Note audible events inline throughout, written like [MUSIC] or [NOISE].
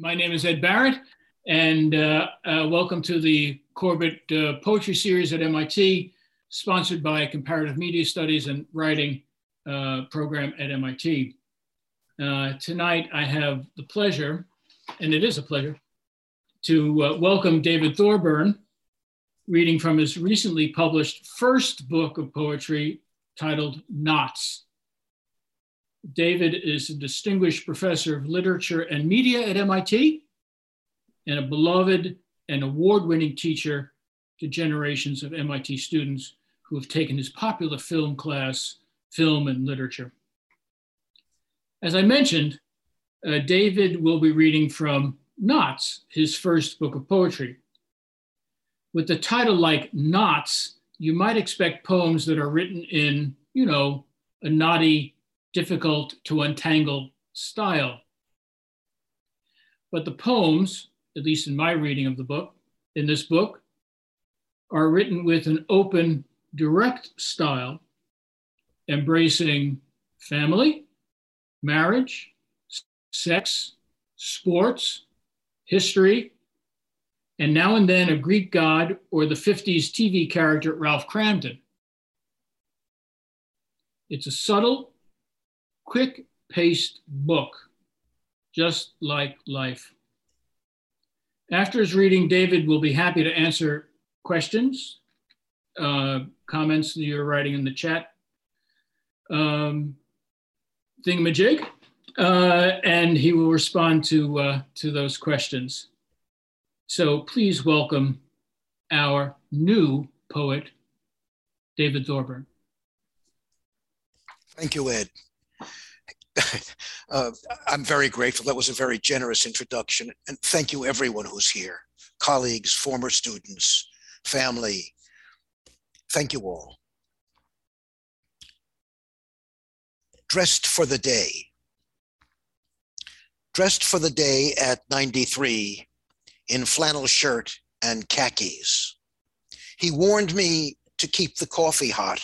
My name is Ed Barrett, and uh, uh, welcome to the Corbett uh, Poetry Series at MIT, sponsored by Comparative Media Studies and Writing uh, program at MIT. Uh, tonight, I have the pleasure, and it is a pleasure, to welcome David Thorburn, reading from his recently published first book of poetry titled Knots David is a distinguished professor of literature and media at MIT and a beloved and award winning teacher to generations of MIT students who have taken his popular film class, Film and Literature. As I mentioned, uh, David will be reading from Knots, his first book of poetry. With the title like Knots, you might expect poems that are written in, you know, a knotty difficult to untangle style. But the poems, at least in my reading of the book, in this book, are written with an open, direct style, embracing family, marriage, sex, sports, history, and now and then a Greek god or the 50s TV character Ralph Kramden. It's a subtle quick paced book, just like life. After his reading, David will be happy to answer questions, uh, comments that you're writing in the chat um, thingamajig, uh, and he will respond to, uh, to those questions. So please welcome our new poet, David Thorburn. Thank you, Ed. [LAUGHS] uh, I'm very grateful. That was a very generous introduction. And thank you, everyone who's here colleagues, former students, family. Thank you all. Dressed for the day. Dressed for the day at 93 in flannel shirt and khakis. He warned me to keep the coffee hot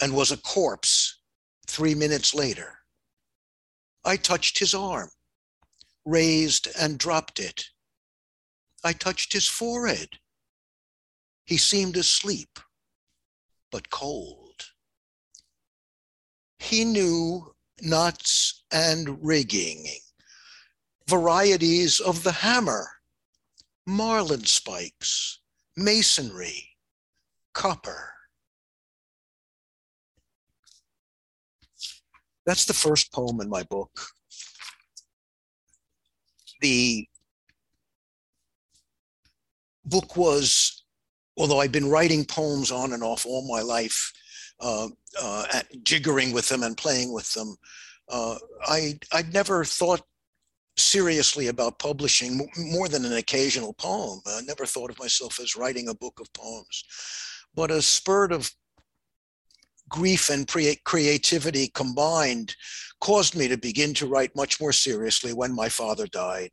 and was a corpse three minutes later. I touched his arm, raised and dropped it. I touched his forehead. He seemed asleep, but cold. He knew knots and rigging, varieties of the hammer, marlin spikes, masonry, copper. That's the first poem in my book. The book was, although I've been writing poems on and off all my life, uh, uh, jiggering with them and playing with them, uh, I I'd never thought seriously about publishing more than an occasional poem. I never thought of myself as writing a book of poems. But a spurt of grief and creativity combined caused me to begin to write much more seriously when my father died.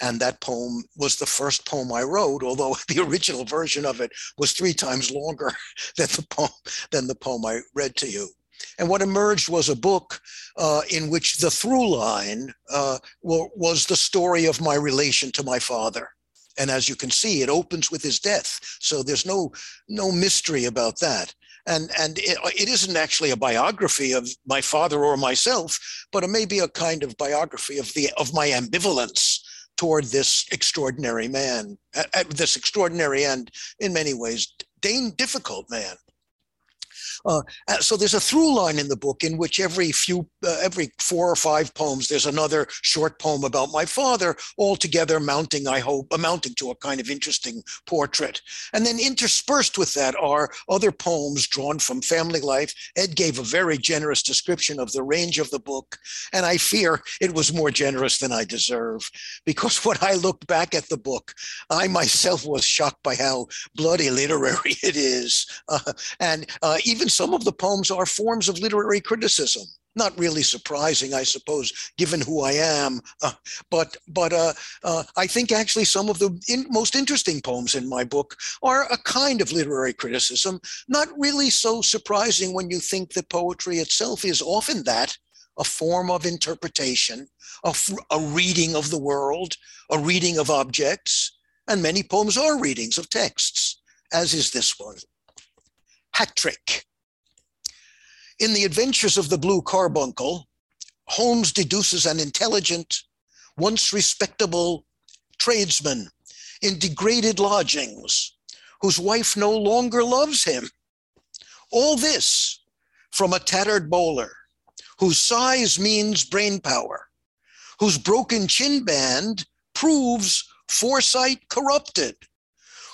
And that poem was the first poem I wrote, although [LAUGHS] the original version of it was three times longer [LAUGHS] than the poem, than the poem I read to you. And what emerged was a book uh, in which the through line uh, was the story of my relation to my father. And as you can see, it opens with his death. So there's no no mystery about that and and it, it isn't actually a biography of my father or myself, but it may be a kind of biography of the of my ambivalence toward this extraordinary man, uh this extraordinary and in many ways dame, difficult man. Uh, uh, so there's a through line in the book in which every few, uh, every four or five poems, there's another short poem about my father, all together mounting, I hope, amounting to a kind of interesting portrait. And then interspersed with that are other poems drawn from family life. Ed gave a very generous description of the range of the book, and I fear it was more generous than I deserve, because [LAUGHS] when I looked back at the book, I myself was shocked by how bloody literary [LAUGHS] it is, uh, and uh, even some of the poems are forms of literary criticism. Not really surprising, I suppose, given who I am. Uh, but but uh, uh, I think actually some of the in, most interesting poems in my book are a kind of literary criticism. Not really so surprising when you think that poetry itself is often that, a form of interpretation, a, a reading of the world, a reading of objects, and many poems are readings of texts, as is this one. Hat trick. In The Adventures of the Blue Carbuncle, Holmes deduces an intelligent, once respectable tradesman in degraded lodgings whose wife no longer loves him. All this from a tattered bowler whose size means brain power, whose broken chin band proves foresight corrupted,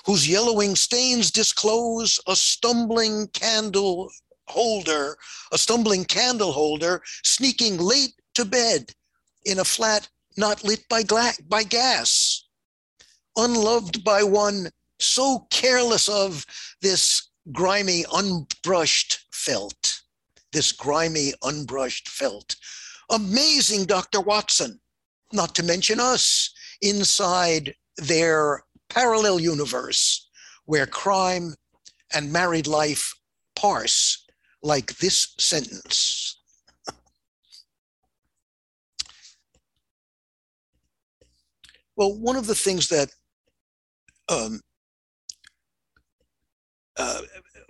whose yellowing stains disclose a stumbling candle holder, a stumbling candle holder, sneaking late to bed in a flat not lit by, gla- by gas, unloved by one so careless of this grimy, unbrushed felt, this grimy, unbrushed felt. Amazing, Dr. Watson, not to mention us, inside their parallel universe where crime and married life parse like this sentence. well, one of the things that um, uh,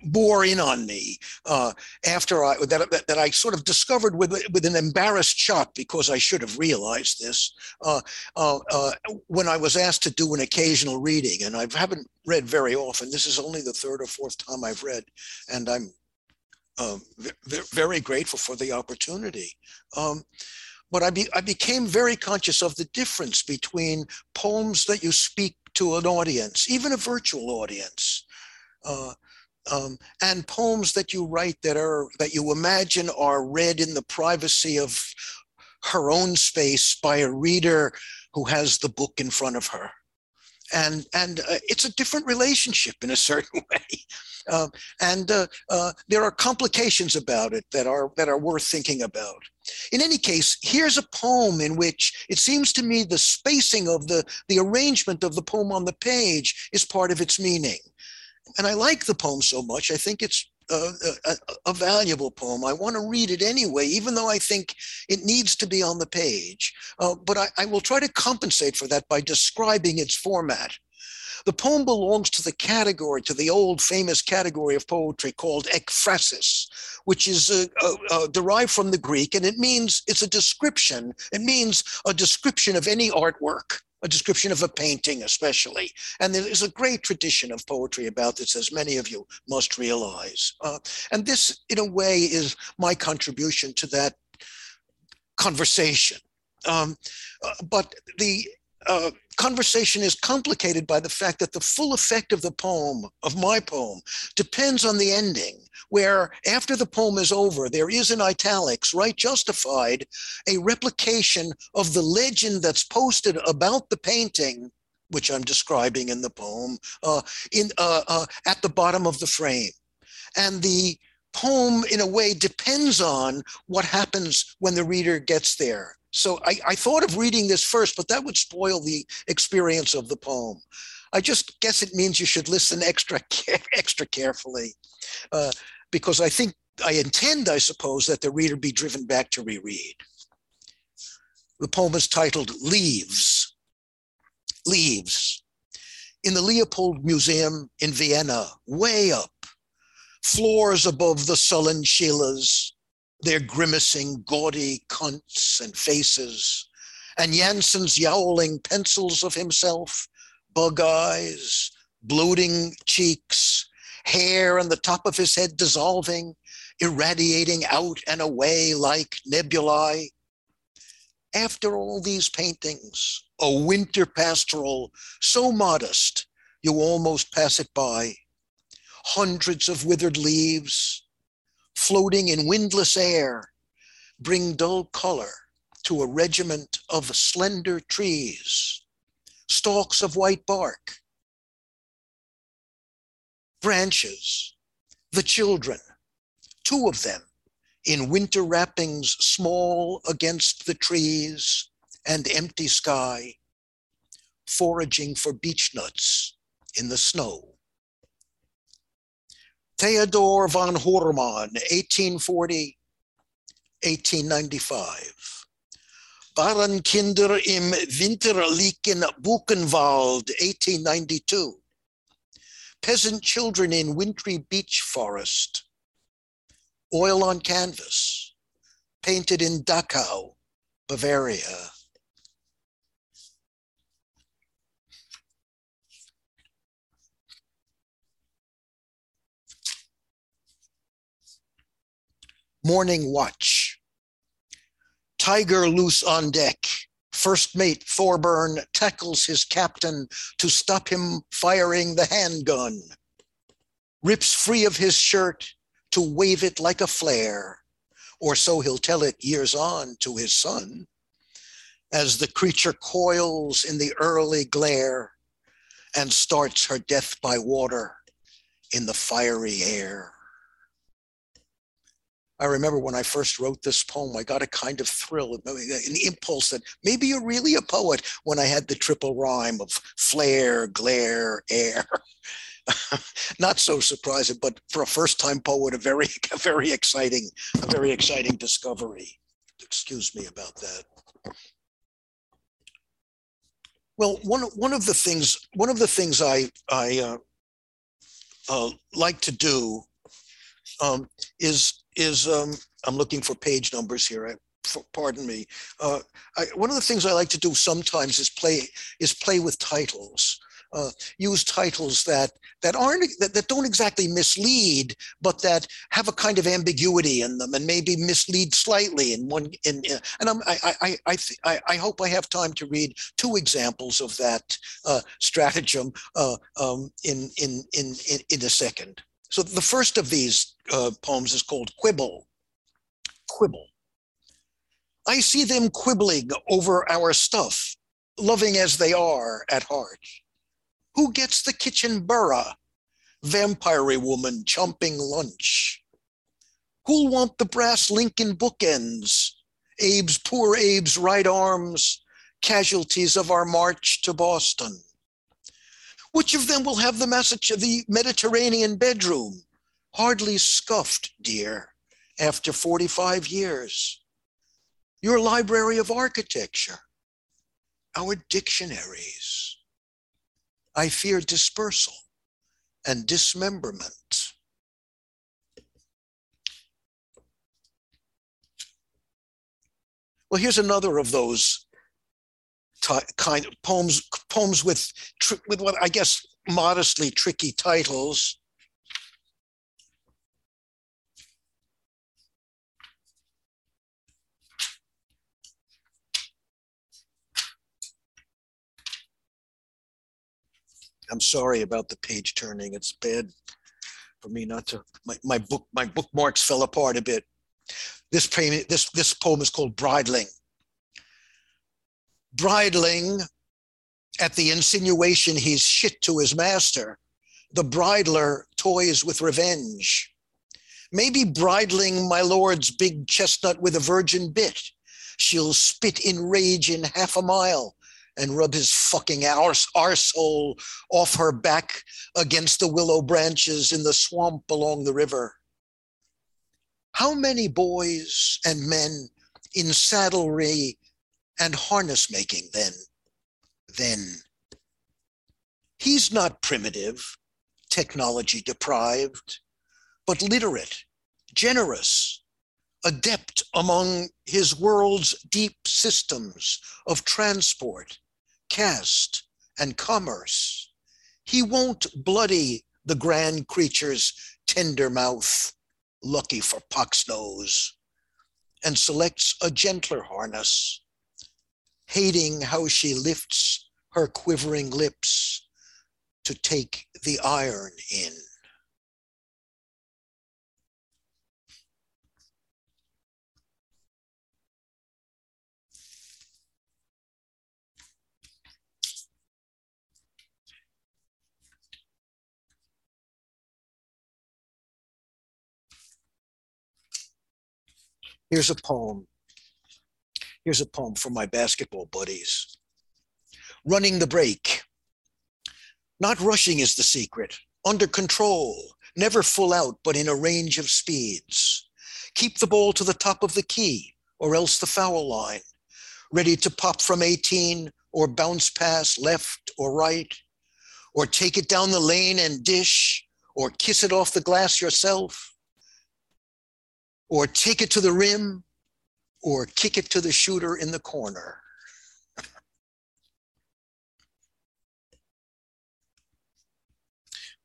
bore in on me uh, after I that, that, that I sort of discovered with with an embarrassed shock because I should have realized this uh, uh, uh when I was asked to do an occasional reading, and I haven't read very often. This is only the third or fourth time I've read, and I'm um, very grateful for the opportunity. Um, but I, be, I became very conscious of the difference between poems that you speak to an audience, even a virtual audience, uh, um, and poems that you write that are that you imagine are read in the privacy of her own space by a reader who has the book in front of her and and uh, it's a different relationship in a certain [LAUGHS] way. Um, and uh, uh, there are complications about it that are that are worth thinking about. In any case here's a poem in which it seems to me the spacing of the the arrangement of the poem on the page is part of its meaning. And i like the poem so much i think it's a, a, a, valuable poem. I want to read it anyway, even though I think it needs to be on the page. Uh, but I, I will try to compensate for that by describing its format. The poem belongs to the category, to the old famous category of poetry called ekphrasis, which is uh, uh, uh, derived from the Greek, and it means it's a description. It means a description of any artwork a description of a painting, especially. And there is a great tradition of poetry about this, as many of you must realize. Uh, and this, in a way, is my contribution to that conversation. Um, uh, but the uh, conversation is complicated by the fact that the full effect of the poem, of my poem, depends on the ending, where after the poem is over, there is in italics, right justified, a replication of the legend that's posted about the painting, which I'm describing in the poem, uh, in, uh, uh, at the bottom of the frame. And the poem, in a way, depends on what happens when the reader gets there. So I, I thought of reading this first, but that would spoil the experience of the poem. I just guess it means you should listen extra [LAUGHS] extra carefully, uh, because I think I intend, I suppose, that the reader be driven back to reread. The poem is titled Leaves. Leaves. In the Leopold Museum in Vienna, way up, floors above the sullen Schieles, their grimacing, gaudy cunts and faces, and Jansen's yowling pencils of himself, bug eyes, bloating cheeks, hair on the top of his head dissolving, irradiating out and away like nebulae. After all these paintings, a winter pastoral so modest you almost pass it by. Hundreds of withered leaves, floating in windless air, bring dull color to a regiment of slender trees, stalks of white bark, branches, the children, two of them in winter wrappings small against the trees and empty sky, foraging for beech nuts in the snow. Theodor von Hörmann, 1840, 1895. Bauernkinder im winterlichen Buchenwald, 1892. Peasant children in wintry beech forest. Oil on canvas, painted in Dachau, Bavaria. Morning watch. Tiger loose on deck. First mate Thorburn tackles his captain to stop him firing the handgun. Rips free of his shirt to wave it like a flare, or so he'll tell it years on to his son. As the creature coils in the early glare and starts her death by water in the fiery air. I remember when I first wrote this poem, I got a kind of thrill, an impulse that maybe you're really a poet when I had the triple rhyme of flare, glare, air. [LAUGHS] Not so surprising, but for a first time poet, a very, [LAUGHS] a very exciting, a very exciting discovery. Excuse me about that. Well, one, one of the things, one of the things I, I uh, uh, like to do um, is is um, I'm looking for page numbers here. I, pardon me. Uh, I, one of the things I like to do sometimes is play is play with titles. Uh, use titles that that aren't that, that don't exactly mislead, but that have a kind of ambiguity in them and maybe mislead slightly in one. In, in and I'm, I I I, I I hope I have time to read two examples of that uh, stratagem uh, um, in, in in in in a second. So the first of these uh, poems is called Quibble. Quibble. I see them quibbling over our stuff, loving as they are at heart. Who gets the kitchen burra? Vampire woman chomping lunch. Who'll want the brass Lincoln bookends? Abe's poor Abe's right arms, casualties of our march to Boston. Which of them will have the message of the Mediterranean bedroom? Hardly scuffed, dear, after 45 years. Your library of architecture, our dictionaries. I fear dispersal and dismemberment. Well, here's another of those kind of poems poems with with what I guess modestly tricky titles. I'm sorry about the page turning. It's bad for me not to. My, my book my bookmarks fell apart a bit. This poem this this poem is called Bridling bridling at the insinuation he's shit to his master, the bridler toys with revenge. Maybe bridling my lord's big chestnut with a virgin bit. She'll spit in rage in half a mile and rub his fucking arse, arsehole off her back against the willow branches in the swamp along the river. How many boys and men in saddlery and harness making then. Then. He's not primitive, technology deprived, but literate, generous, adept among his world's deep systems of transport, caste, and commerce. He won't bloody the grand creature's tender mouth, lucky for pox nose, and selects a gentler harness hating how she lifts her quivering lips to take the iron in. Here's a poem Here's a poem for my basketball buddies. Running the break. Not rushing is the secret. Under control, never full out, but in a range of speeds. keep the ball to the top of the key or else the foul line, ready to pop from 18 or bounce pass left or right, or take it down the lane and dish, or kiss it off the glass yourself, or take it to the rim, or kick it to the shooter in the corner.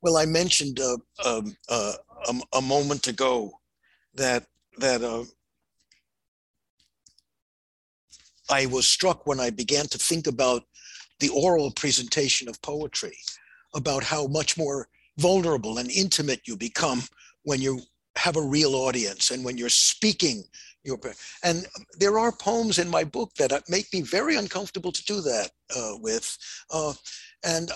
Well, I mentioned uh, um, uh, a, a, moment ago that that uh, I was struck when I began to think about the oral presentation of poetry, about how much more vulnerable and intimate you become when you have a real audience and when you're speaking your and there are poems in my book that make me very uncomfortable to do that uh, with uh, and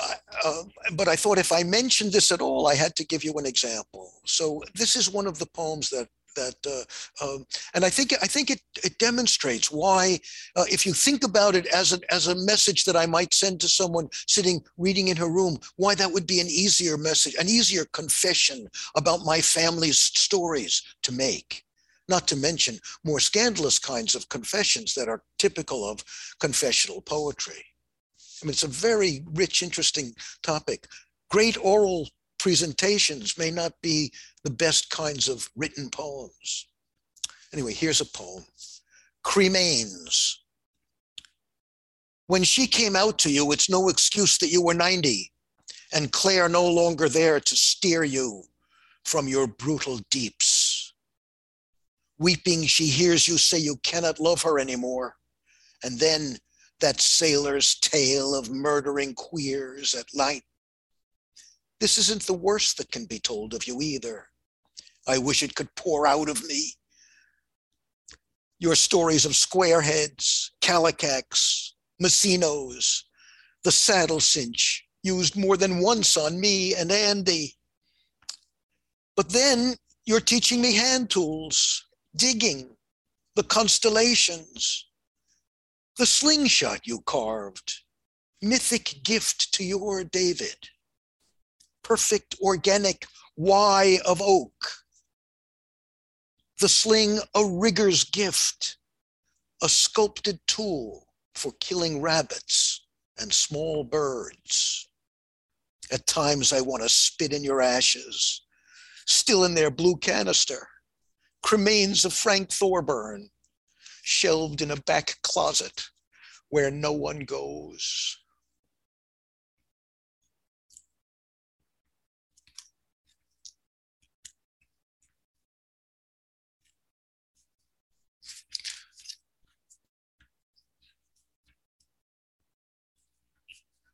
uh, but I thought if I mentioned this at all, I had to give you an example. So this is one of the poems that that uh, um, and I think I think it it demonstrates why uh, if you think about it as a as a message that I might send to someone sitting reading in her room, why that would be an easier message, an easier confession about my family's stories to make. Not to mention more scandalous kinds of confessions that are typical of confessional poetry. I mean, it's a very rich, interesting topic. Great oral presentations may not be the best kinds of written poems. Anyway, here's a poem Cremains. When she came out to you, it's no excuse that you were 90 and Claire no longer there to steer you from your brutal deeps. Weeping, she hears you say you cannot love her anymore. And then that sailor's tale of murdering queers at night. This isn't the worst that can be told of you either. I wish it could pour out of me. Your stories of squareheads, calicacs, messinos, the saddle cinch used more than once on me and Andy. But then you're teaching me hand tools, digging, the constellations, the slingshot you carved, mythic gift to your David, perfect organic Y of oak, the sling a rigger's gift, a sculpted tool for killing rabbits and small birds. At times I want to spit in your ashes, still in their blue canister, cremains of Frank Thorburn, shelved in a back closet where no one goes.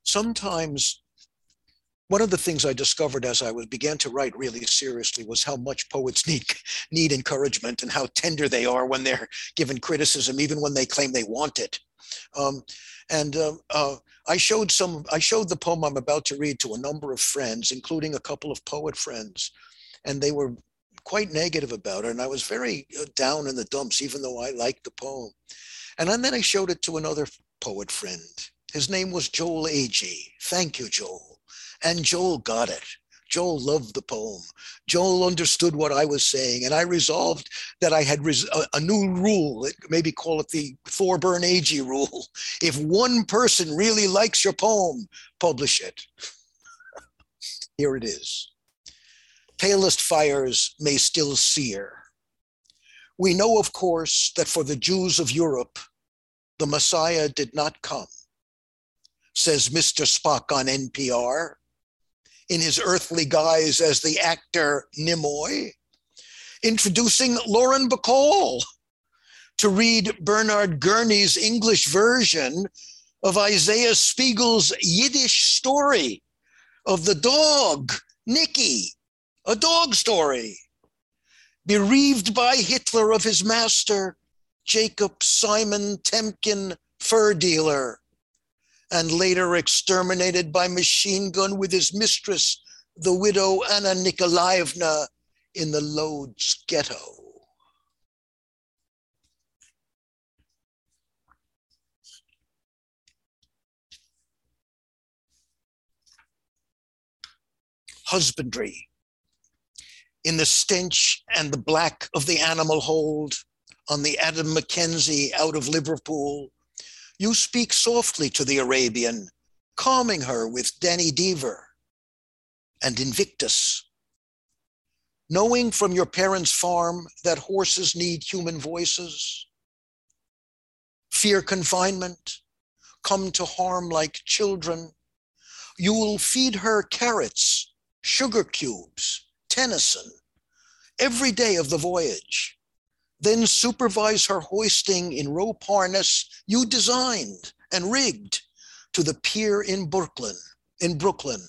Sometimes one of the things I discovered as I was began to write really seriously was how much poets need [LAUGHS] need encouragement and how tender they are when they're given criticism, even when they claim they want it. Um, and uh, uh, I showed some. I showed the poem I'm about to read to a number of friends, including a couple of poet friends, and they were quite negative about it. And I was very uh, down in the dumps, even though I liked the poem. And then I showed it to another poet friend. His name was Joel Agee. Thank you, Joel. And Joel got it. Joel loved the poem. Joel understood what I was saying, and I resolved that I had res- a, a, new rule, maybe call it the Thorburn Agee rule. [LAUGHS] If one person really likes your poem, publish it. [LAUGHS] Here it is. Palest fires may still sear. We know, of course, that for the Jews of Europe, the Messiah did not come, says Mr. Spock on NPR in his earthly guise as the actor Nimoy, introducing Lauren Bacall to read Bernard Guerney's English version of Isaiah Spiegel's Yiddish story of the dog, Nicky, a dog story. Bereaved by Hitler of his master, Jacob Simon Temkin, fur dealer, and later exterminated by machine gun with his mistress, the widow Anna Nikolaevna, in the Lodz ghetto. Husbandry. in the stench and the black of the animal hold on the Adam Mackenzie out of Liverpool, you speak softly to the Arabian, calming her with Danny Deever and Invictus. Knowing from your parents' farm that horses need human voices, fear confinement, come to harm like children, you will feed her carrots, sugar cubes, Tennyson, every day of the voyage. Then supervise her hoisting in rope harness you designed and rigged to the pier in Brooklyn, in Brooklyn.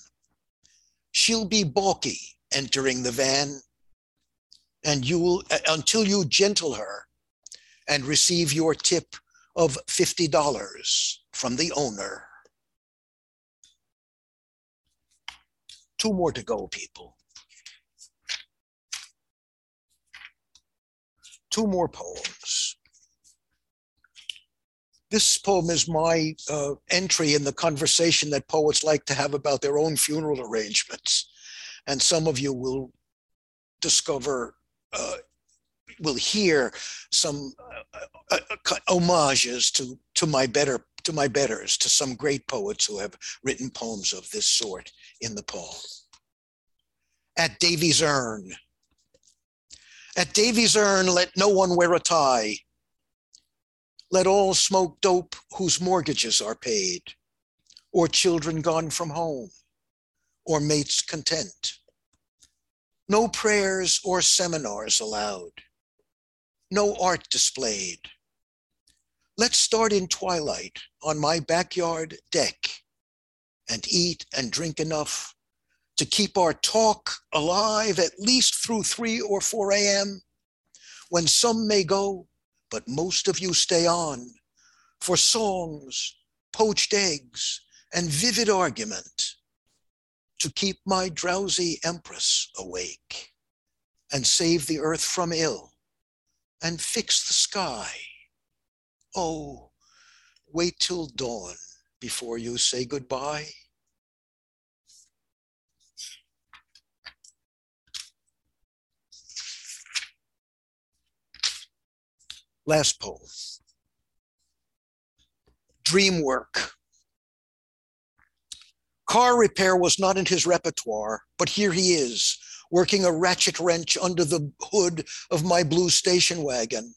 She'll be balky entering the van, and you will uh, until you gentle her and receive your tip of $50 from the owner. Two more to go, people. Two more poems. This poem is my uh, entry in the conversation that poets like to have about their own funeral arrangements. And some of you will discover uh, will hear some uh, uh, uh homages to to my better to my betters, to some great poets who have written poems of this sort in the poem. At Davy's urn. At Davy's urn, let no one wear a tie. Let all smoke dope whose mortgages are paid, or children gone from home, or mates content. No prayers or seminars allowed no art displayed. Let's start in twilight on my backyard deck and eat and drink enough to keep our talk alive at least through 3 or 4 a.m. when some may go, but most of you stay on for songs, poached eggs, and vivid argument to keep my drowsy empress awake and save the earth from ill and fix the sky. Oh, wait till dawn before you say goodbye. Last poem. Dream work. Car repair was not in his repertoire, but here he is, working a ratchet wrench under the hood of my blue station wagon.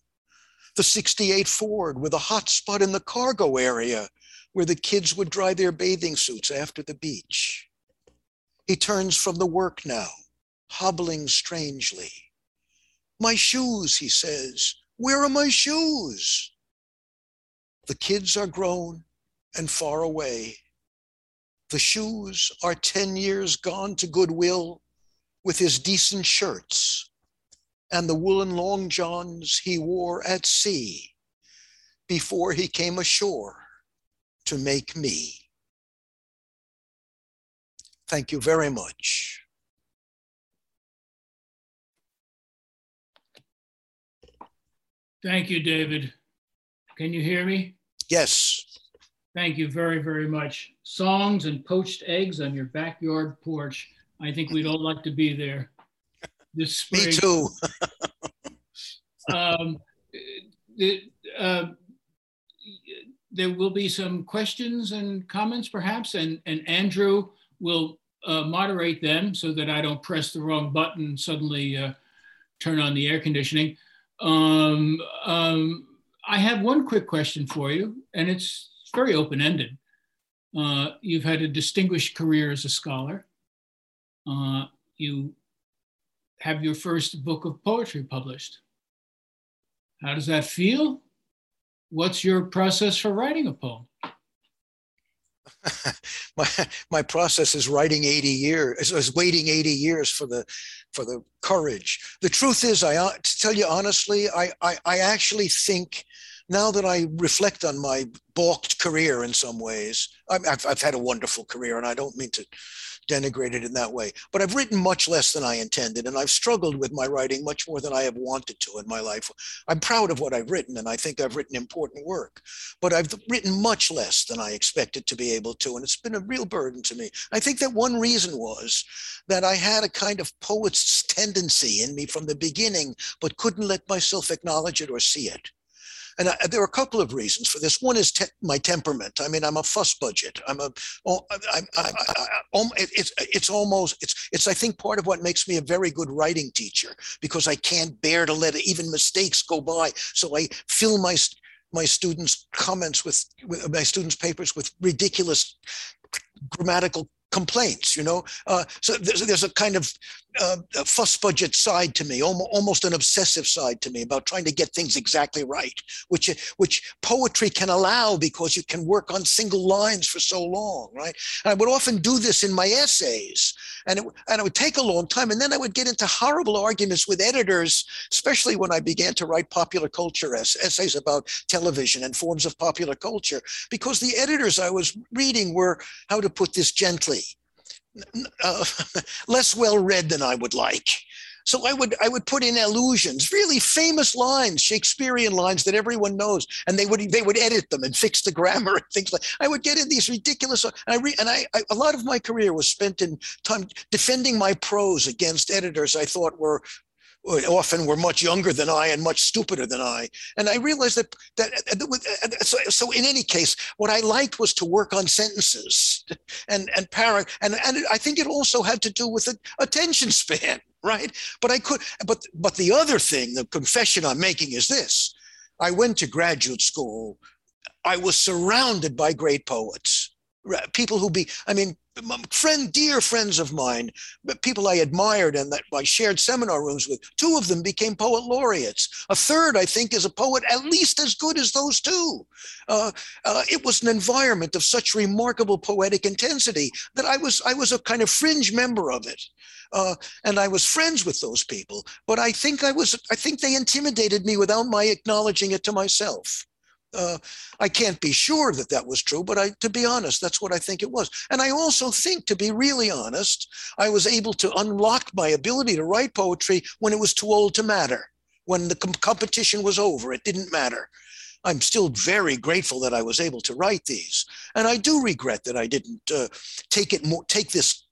The 68 Ford with a hot spot in the cargo area where the kids would dry their bathing suits after the beach. He turns from the work now, hobbling strangely. My shoes, he says. Where are my shoes? The kids are grown and far away. The shoes are 10 years gone to Goodwill with his decent shirts and the woolen long johns he wore at sea before he came ashore to make me. Thank you very much. Thank you, David. Can you hear me? Yes. Thank you very, very much. Songs and poached eggs on your backyard porch. I think we'd all like to be there this spring. Me too. [LAUGHS] um, the, uh, there will be some questions and comments perhaps, and, and Andrew will uh, moderate them so that I don't press the wrong button and suddenly uh, turn on the air conditioning. Um, um, I have one quick question for you, and it's very open-ended. Uh, you've had a distinguished career as a scholar uh, you have your first book of poetry published. How does that feel? What's your process for writing a poem? [LAUGHS] my my process is writing 80 years is waiting 80 years for the for the courage. The truth is i uh, to tell you honestly i i, I actually think now that I reflect on my balked career in some ways, I've, I've had a wonderful career, and I don't mean to denigrated in that way. But I've written much less than I intended, and I've struggled with my writing much more than I have wanted to in my life. I'm proud of what I've written, and I think I've written important work, but I've written much less than I expected to be able to, and it's been a real burden to me. I think that one reason was that I had a kind of poet's tendency in me from the beginning, but couldn't let myself acknowledge it or see it. And I, there are a couple of reasons for this. One is te- my temperament. I mean, I'm a fuss budget. I'm a, oh, it's, it's almost, it's, it's, I think part of what makes me a very good writing teacher because I can't bear to let even mistakes go by. So I fill my, my students' comments with, with my students' papers with ridiculous grammatical complaints, you know. Uh, so there's, there's a kind of uh, fuss budget side to me, almost, an obsessive side to me about trying to get things exactly right, which which poetry can allow because you can work on single lines for so long, right? And I would often do this in my essays, and it, and it would take a long time, and then I would get into horrible arguments with editors, especially when I began to write popular culture essays about television and forms of popular culture, because the editors I was reading were, how to put this gently, uh, [LAUGHS] less well read than I would like. So I would I would put in allusions, really famous lines, Shakespearean lines that everyone knows, and they would they would edit them and fix the grammar [LAUGHS] and things like. I would get in these ridiculous. And I re, and I, I a lot of my career was spent in time defending my prose against editors I thought were often were much younger than I and much stupider than I. And I realized that that so, so in any case, what I liked was to work on sentences [LAUGHS] and and para and and I think it also had to do with attention span, [LAUGHS] right? But I could but but the other thing, the confession I'm making is this: I went to graduate school. I was surrounded by great poets people who be i mean friend dear friends of mine people i admired and that i shared seminar rooms with two of them became poet laureates. A third i think is a poet at least as good as those two. Uh, uh, it was an environment of such remarkable poetic intensity that i was i was a kind of fringe member of it. Uh, and I was friends with those people, but I think I was, I think they intimidated me without my acknowledging it to myself. Uh, I can't be sure that that was true, but I, to be honest, that's what I think it was. And I also think, to be really honest, I was able to unlock my ability to write poetry when it was too old to matter. When the com- competition was over, it didn't matter. I'm still very grateful that I was able to write these, and I do regret that I didn't uh, take it more, take this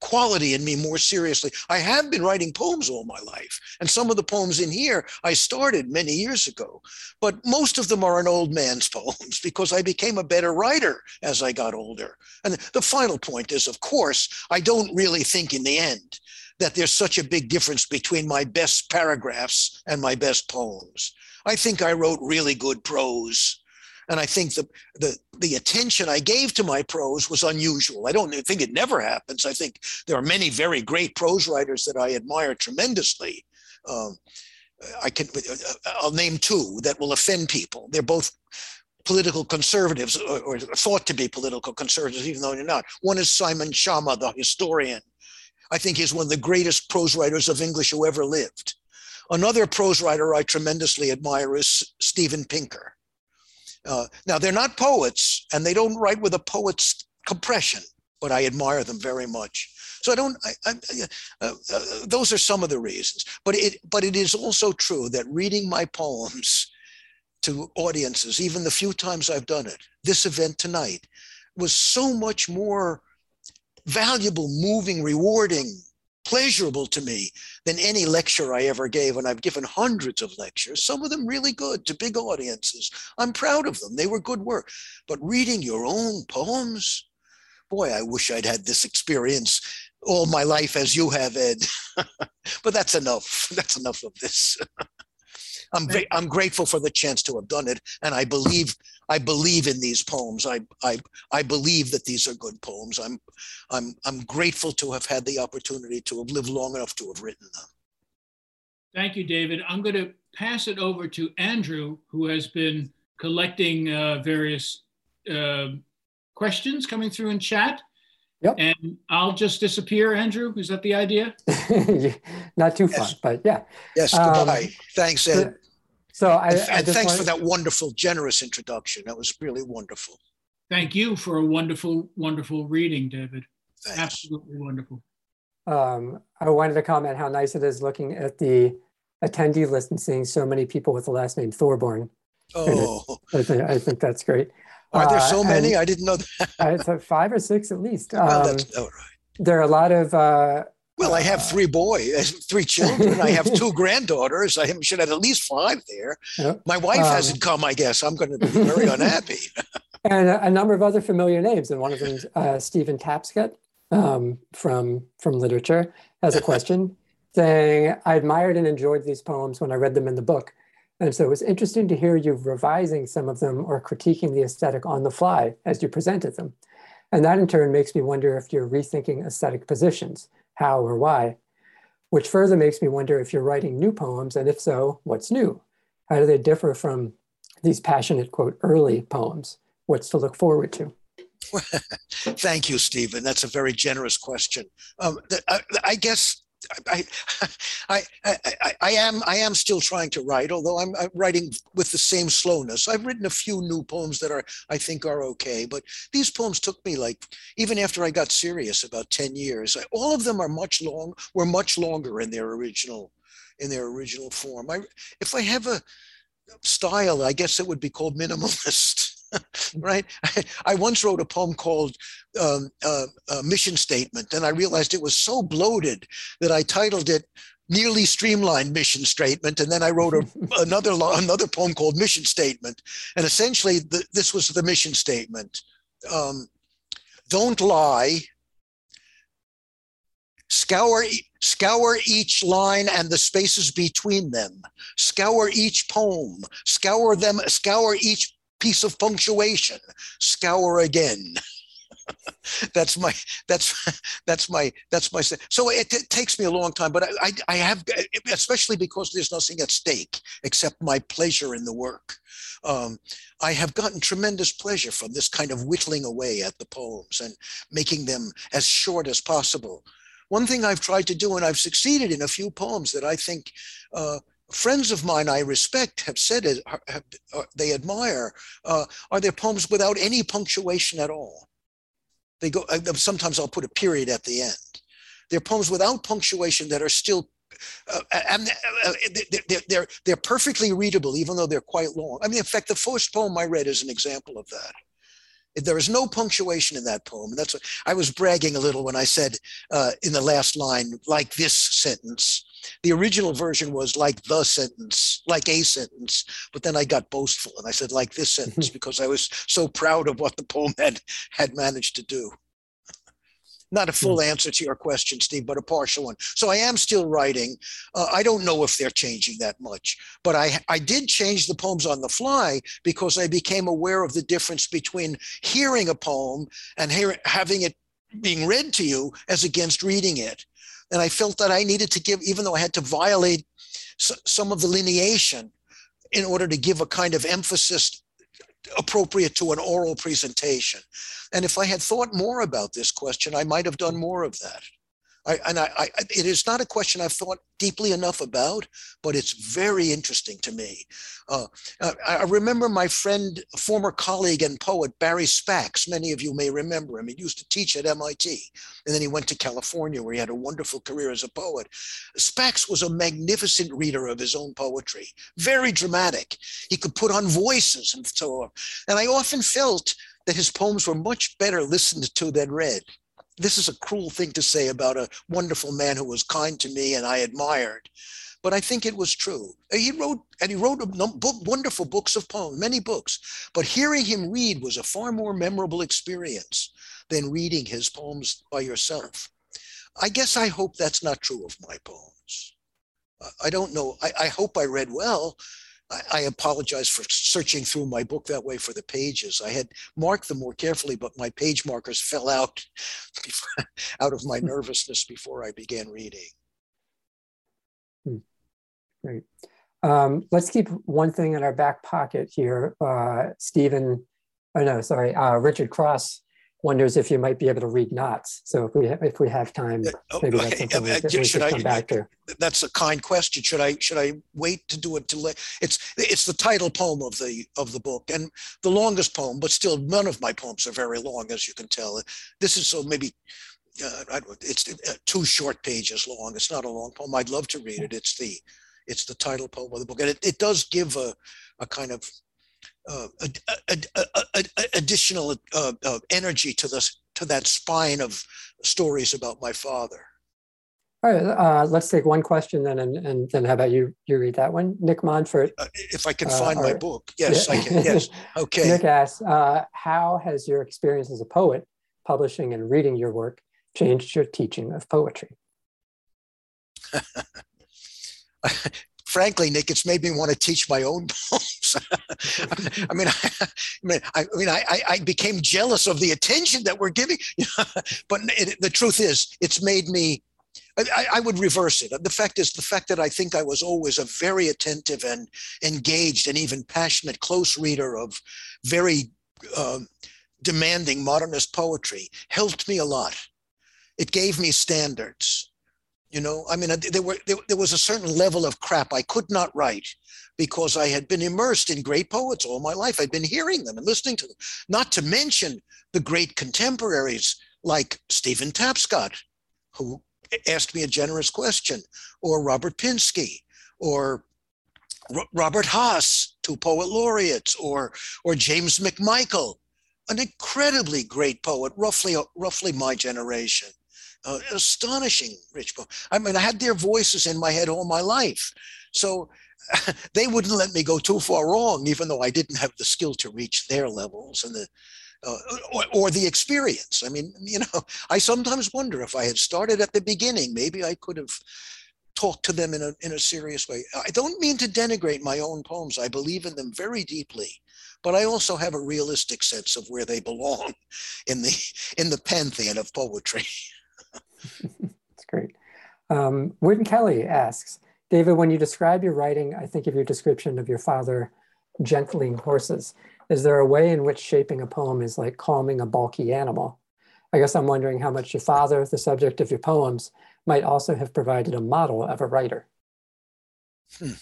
quality in me more seriously. I have been writing poems all my life, and some of the poems in here I started many years ago, but most of them are an old man's [LAUGHS] poems because I became a better writer as I got older. And the final point is, of course, I don't really think in the end that there's such a big difference between my best paragraphs and my best poems. I think I wrote really good prose and I think the, the, the attention I gave to my prose was unusual. I don't think it never happens. I think there are many very great prose writers that I admire tremendously. Um, I can, I'll name two that will offend people. They're both political conservatives or, or, thought to be political conservatives, even though they're not. One is Simon Schama, the historian. I think he's one of the greatest prose writers of English who ever lived. Another prose writer I tremendously admire is Steven Pinker. Uh, now, they're not poets and they don't write with a poet's compression, but I admire them very much. So I don't. I, I, uh, uh, those are some of the reasons. But it. But it is also true that reading my poems to audiences, even the few times I've done it, this event tonight, was so much more valuable, moving, rewarding, pleasurable to me than any lecture I ever gave. And I've given hundreds of lectures, some of them really good to big audiences. I'm proud of them. They were good work. But reading your own poems, boy, I wish I'd had this experience all my life as you have, Ed. [LAUGHS] but that's enough. [LAUGHS] That's enough of this. [LAUGHS] I'm I'm grateful for the chance to have done it, and I believe I believe in these poems. I I I believe that these are good poems. I'm I'm I'm grateful to have had the opportunity to have lived long enough to have written them. Thank you, David. I'm going to pass it over to Andrew, who has been collecting uh, various uh, questions coming through in chat. Yep. And I'll just disappear, Andrew. Is that the idea? [LAUGHS] Not too yes. fun, but yeah. Yes, goodbye. Um, Thanks, Ed. So I, and, I and thanks wanted, for that wonderful, generous introduction. That was really wonderful. Thank you for a wonderful, wonderful reading, David. Thanks. Absolutely wonderful. Um, I wanted to comment how nice it is looking at the attendee list and seeing so many people with the last name Thorburn. Oh, [LAUGHS] I think, I think that's great. Are there so Uh, many? I didn't know that. [LAUGHS] I thought five or six at least. well, Um, that's all right. there are a lot of uh, Well, I have uh, three boys, [LAUGHS] three children. I have two granddaughters. I should have at least five there. Yep. My wife Um, hasn't come. I guess I'm going to be [LAUGHS] very unhappy. and a, a number of other familiar names. And one of them is uh, Stephen Tapscott um, from from literature has a question saying, "I admired and enjoyed these poems when I read them in the book, and so it was interesting to hear you revising some of them or critiquing the aesthetic on the fly as you presented them, and that in turn makes me wonder if you're rethinking aesthetic positions, how or why." Which further makes me wonder if you're writing new poems, and if so, what's new? How do they differ from these passionate, quote, early poems? What's to look forward to? [LAUGHS] Thank you, Stephen. That's a very generous question. Um, I, I guess I, I, I, I, am I am still trying to write, although I'm, I'm writing with the same slowness. I've written a few new poems that are I think are okay, but these poems took me like even after I got serious about ten years. I, all of them are much long were much longer in their original in their original form. I if I have a style, I guess it would be called minimalist. [LAUGHS] right? I, I, once wrote a poem called um, uh, uh, Mission Statement, and I realized it was so bloated that I titled it Nearly Streamlined Mission Statement, and then I wrote a, [LAUGHS] another another poem called Mission Statement, and essentially the, this was the mission statement: um, Don't lie. Scour, scour each line and the spaces between them. Scour each poem. Scour them. Scour each piece of punctuation. Scour again. [LAUGHS] That's my that's that's my that's my so it, it, takes me a long time but I, I, I have especially because there's nothing at stake except my pleasure in the work. Um, i have gotten tremendous pleasure from this kind of whittling away at the poems and making them as short as possible. One thing i've tried to do and i've succeeded in a few poems that i think uh, friends of mine I respect have said it, have, uh, they admire, uh, are their poems without any punctuation at all. They go, uh, sometimes I'll put a period at the end. They're poems without punctuation that are still, uh, and uh, they're, they're, they're perfectly readable, even though they're quite long. I mean, in fact, the first poem I read is an example of that. There is no punctuation in that poem. That's what I was bragging a little when I said uh, in the last line, like this sentence. The original version was like the sentence, like a sentence, but then I got boastful and I said like this [LAUGHS] sentence because I was so proud of what the poem had had managed to do. Not a full answer to your question, Steve, but a partial one. So I am still writing. Uh, I don't know if they're changing that much, but I, I did change the poems on the fly because I became aware of the difference between hearing a poem and hear, having it being read to you as against reading it. And I felt that I needed to give, even though I had to violate some of the lineation in order to give a kind of emphasis appropriate to an oral presentation. And if I had thought more about this question, I might have done more of that. I, and I, I, it is not a question I've thought deeply enough about, but it's very interesting to me. Uh, I remember my friend, former colleague and poet Barry Spacks. Many of you may remember him. He used to teach at MIT, and then he went to California, where he had a wonderful career as a poet. Spacks was a magnificent reader of his own poetry, very dramatic. He could put on voices and so on. And I often felt that his poems were much better listened to than read this is a cruel thing to say about a wonderful man who was kind to me and I admired, but I think it was true. Uh, he wrote and he wrote book, wonderful books of poems, many books. But hearing him read was a far more memorable experience than reading his poems by yourself. I guess I hope that's not true of my poems. I don't know. I, I hope I read well, I, apologize for searching through my book that way for the pages. I had marked them more carefully, but my page markers fell out [LAUGHS] out of my nervousness before I began reading. Hmm. Great. Um, let's keep one thing in our back pocket here. Uh, Stephen, oh no, sorry, uh, Richard Cross wonders if you might be able to read knots. So if we if we have time, oh, maybe that's something we, we should come back to. That's a kind question. Should I should I wait to do it till it's it's the title poem of the of the book and the longest poem, but still none of my poems are very long, as you can tell. This is so maybe uh, it's uh, two short pages long. It's not a long poem. I'd love to read it. It's the it's the title poem of the book, and it, it does give a a kind of uh, additional uh, uh, energy to this to that spine of stories about my father. All right, uh, let's take one question then, and, and then how about you? You read that one, Nick Montfort. Uh, if I can find my book, yes. I can. Yes, [LAUGHS] okay. Nick asks, "How has your experience as a poet, publishing and reading your work, changed your teaching of poetry?" [LAUGHS] frankly, Nick, it's made me want to teach my own [LAUGHS] poems. I mean, I, mean, I, mean, I, I became jealous of the attention that we're giving. [LAUGHS] but it, the truth is, it's made me. I, I, would reverse it. The fact is, the fact that I think I was always a very attentive and engaged and even passionate, close reader of very uh, demanding modernist poetry helped me a lot. It gave me standards you know, I mean, there were there, there was a certain level of crap I could not write because I had been immersed in great poets all my life. I'd been hearing them and listening to them. Not to mention the great contemporaries like Stephen Tapscott, who asked me a generous question, or Robert Pinsky, or R- Robert Hass, two poet laureates, or or James McMichael, an incredibly great poet, roughly roughly my generation uh, astonishing rich. I mean, I had their voices in my head all my life. So [LAUGHS] they wouldn't let me go too far wrong, even though I didn't have the skill to reach their levels and the uh, or, or, the experience. I mean, you know, [LAUGHS] I sometimes wonder if I had started at the beginning, maybe I could have talked to them in a in a serious way. I don't mean to denigrate my own poems. I believe in them very deeply, but I also have a realistic sense of where they belong [LAUGHS] in the in the pantheon of poetry. That's great. Um, Wynne Kelly asks, David, when you describe your writing, I think of your description of your father gentling horses. Is there a way in which shaping a poem is like calming a bulky animal? I guess I'm wondering how much your father, the subject of your poems, might also have provided a model of a writer. Hmm.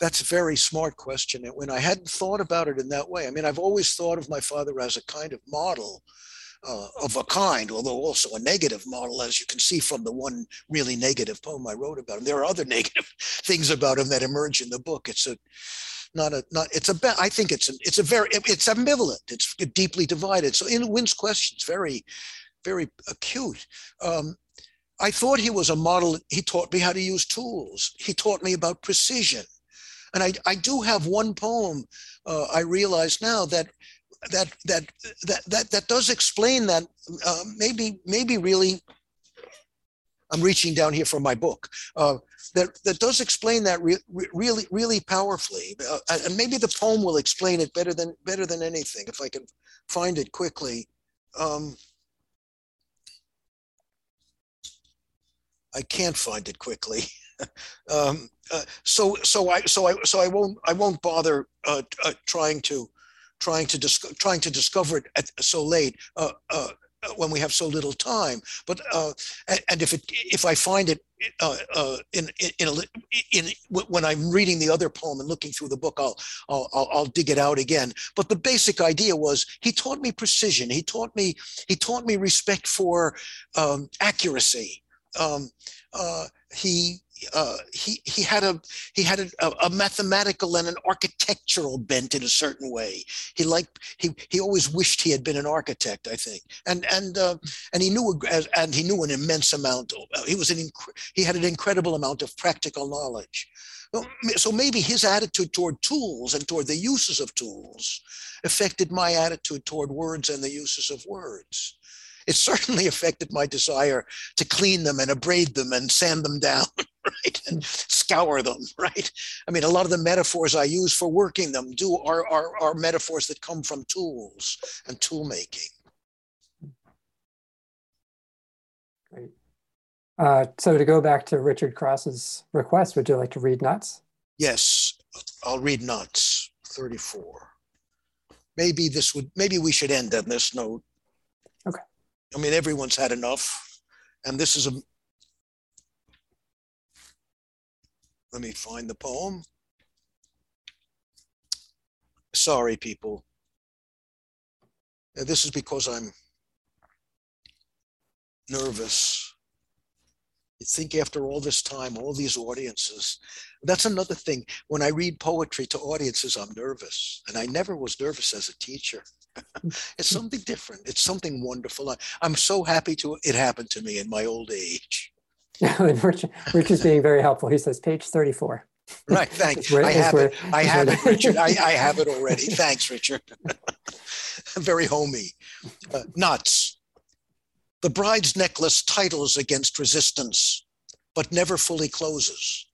That's a very smart question. And when I hadn't thought about it in that way, I mean, I've always thought of my father as a kind of model uh, of a kind, although also a negative model, as you can see from the one really negative poem I wrote about him. There are other [LAUGHS] negative things about him that emerge in the book. It's a not a not it's a I think it's a, it's a very it's ambivalent. It's deeply divided. So in Wynne's questions, very very acute. Um, I thought he was a model. He taught me how to use tools. He taught me about precision. And I, I do have one poem uh, I realize now that that that that that that does explain that uh, maybe maybe really I'm reaching down here from my book uh, that that does explain that re- really really powerfully uh, and maybe the poem will explain it better than better than anything if I can find it quickly. Um, I can't find it quickly. [LAUGHS] um, uh, so so I so I so I won't I won't bother uh, uh, trying to trying to dis- trying to discover it at, so late uh, uh, when we have so little time. But uh, and if it if I find it uh, uh, in in, a, in when I'm reading the other poem and looking through the book, I'll, I'll I'll dig it out again. But the basic idea was he taught me precision. He taught me he taught me respect for um, accuracy. Um, uh, he uh, he he had a he had a, a, mathematical and an architectural bent in a certain way. He liked he he always wished he had been an architect. I think, and and uh, and he knew and he knew an immense amount. Uh, he was an he had an incredible amount of practical knowledge. So maybe his attitude toward tools and toward the uses of tools affected my attitude toward words and the uses of words it certainly [LAUGHS] affected my desire to clean them and abrade them and sand them down, [LAUGHS] right? And scour them, [LAUGHS] right? I mean, a lot of the metaphors I use for working them do are, are, are metaphors that come from tools and tool making. Great. Uh, so to go back to Richard Cross's request, would you like to read Knots? Yes, I'll read Knots 34. Maybe this would, maybe we should end on this note. I mean, everyone's had enough. And this is a. Let me find the poem. Sorry, people. This is because I'm nervous. You think after all this time, all these audiences, that's another thing. When I read poetry to audiences, I'm nervous. And I never was nervous as a teacher. [LAUGHS] it's something different. It's something wonderful. I, am so happy to it happened to me in my old age. [LAUGHS] Rich, Rich is being very helpful. He says page 34. Right, thanks. [LAUGHS] Where, I have where, it. I have it, Richard. I, I, have it already. Thanks, Richard. very homey. Uh, knots. The bride's necklace titles against resistance, but never fully closes.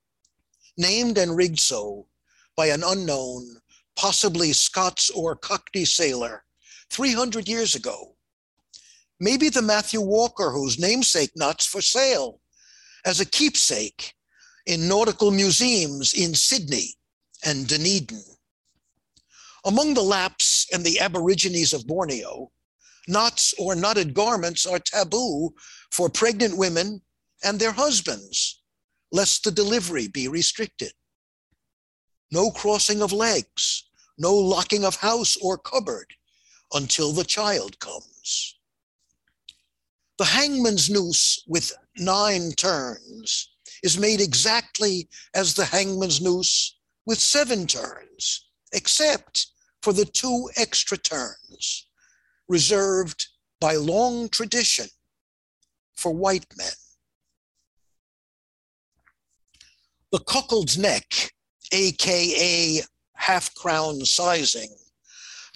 Named and rigged so by an unknown, possibly Scots or Cockney sailor 300 years ago. Maybe the Matthew Walker whose namesake knot's for sale as a keepsake in nautical museums in Sydney and Dunedin. Among the Lapps and the Aborigines of Borneo, knots or knotted garments are taboo for pregnant women and their husbands, lest the delivery be restricted. No crossing of legs, no locking of house or cupboard until the child comes. The hangman's noose with nine turns is made exactly as the hangman's noose with seven turns, except for the two extra turns reserved by long tradition for white men. The cuckold's neck, aka half crown seizing,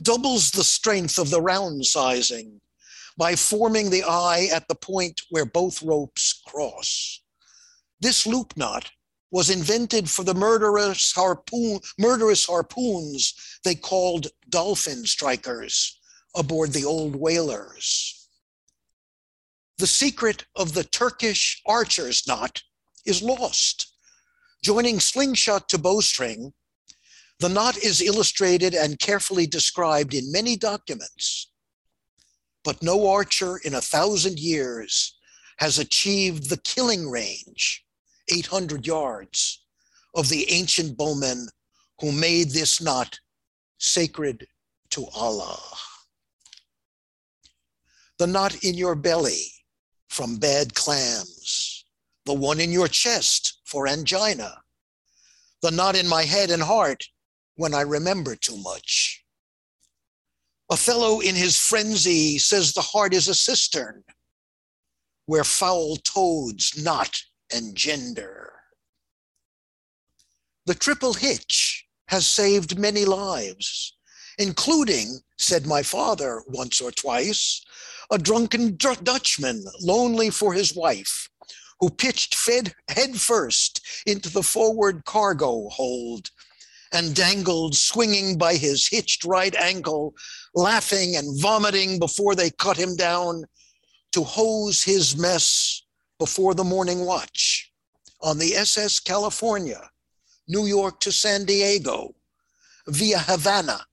doubles the strength of the round seizing by forming the eye at the point where both ropes cross. This loop knot was invented for the murderous, harpoon, murderous harpoons they called dolphin strikers aboard the old whalers. The secret of the Turkish archer's knot is lost. Joining slingshot to bowstring, the knot is illustrated and carefully described in many documents. But no archer in a thousand years has achieved the killing range 800 yards of the ancient bowmen who made this knot sacred to Allah. The knot in your belly from bad clams, the one in your chest for angina, the knot in my head and heart when I remember too much. Othello, in his frenzy, says the heart is a cistern where foul toads knot and engender. The triple hitch has saved many lives, including, said my father once or twice, a drunken Dutchman lonely for his wife, who pitched fed head first into the forward cargo hold and dangled swinging by his hitched right ankle, laughing and vomiting before they cut him down to hose his mess before the morning watch on the SS California, New York to San Diego, via Havana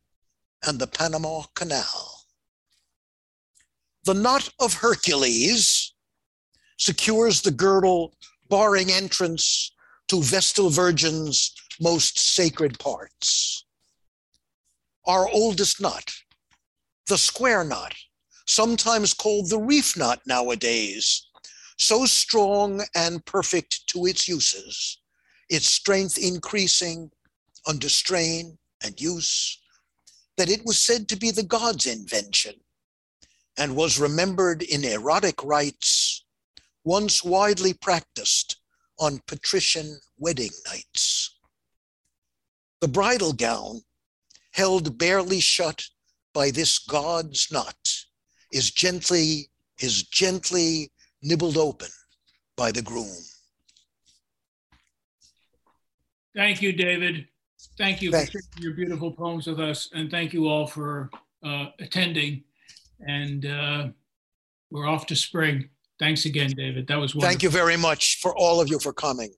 and the Panama Canal. The knot of Hercules secures the girdle barring entrance to Vestal Virgin's most sacred parts. Our oldest knot, the square knot, sometimes called the reef knot nowadays, so strong and perfect to its uses, its strength increasing under strain and use, that it was said to be the god's invention and was remembered in erotic rites once widely practiced on patrician wedding nights. The bridal gown, held barely shut by this god's knot, is gently, is gently nibbled open by the groom. Thank you, David. Thank you for sharing your beautiful poems with us, and thank you all for uh, attending. And uh, we're off to spring. Thanks again, David. That was wonderful. Thank you very much for all of you for coming.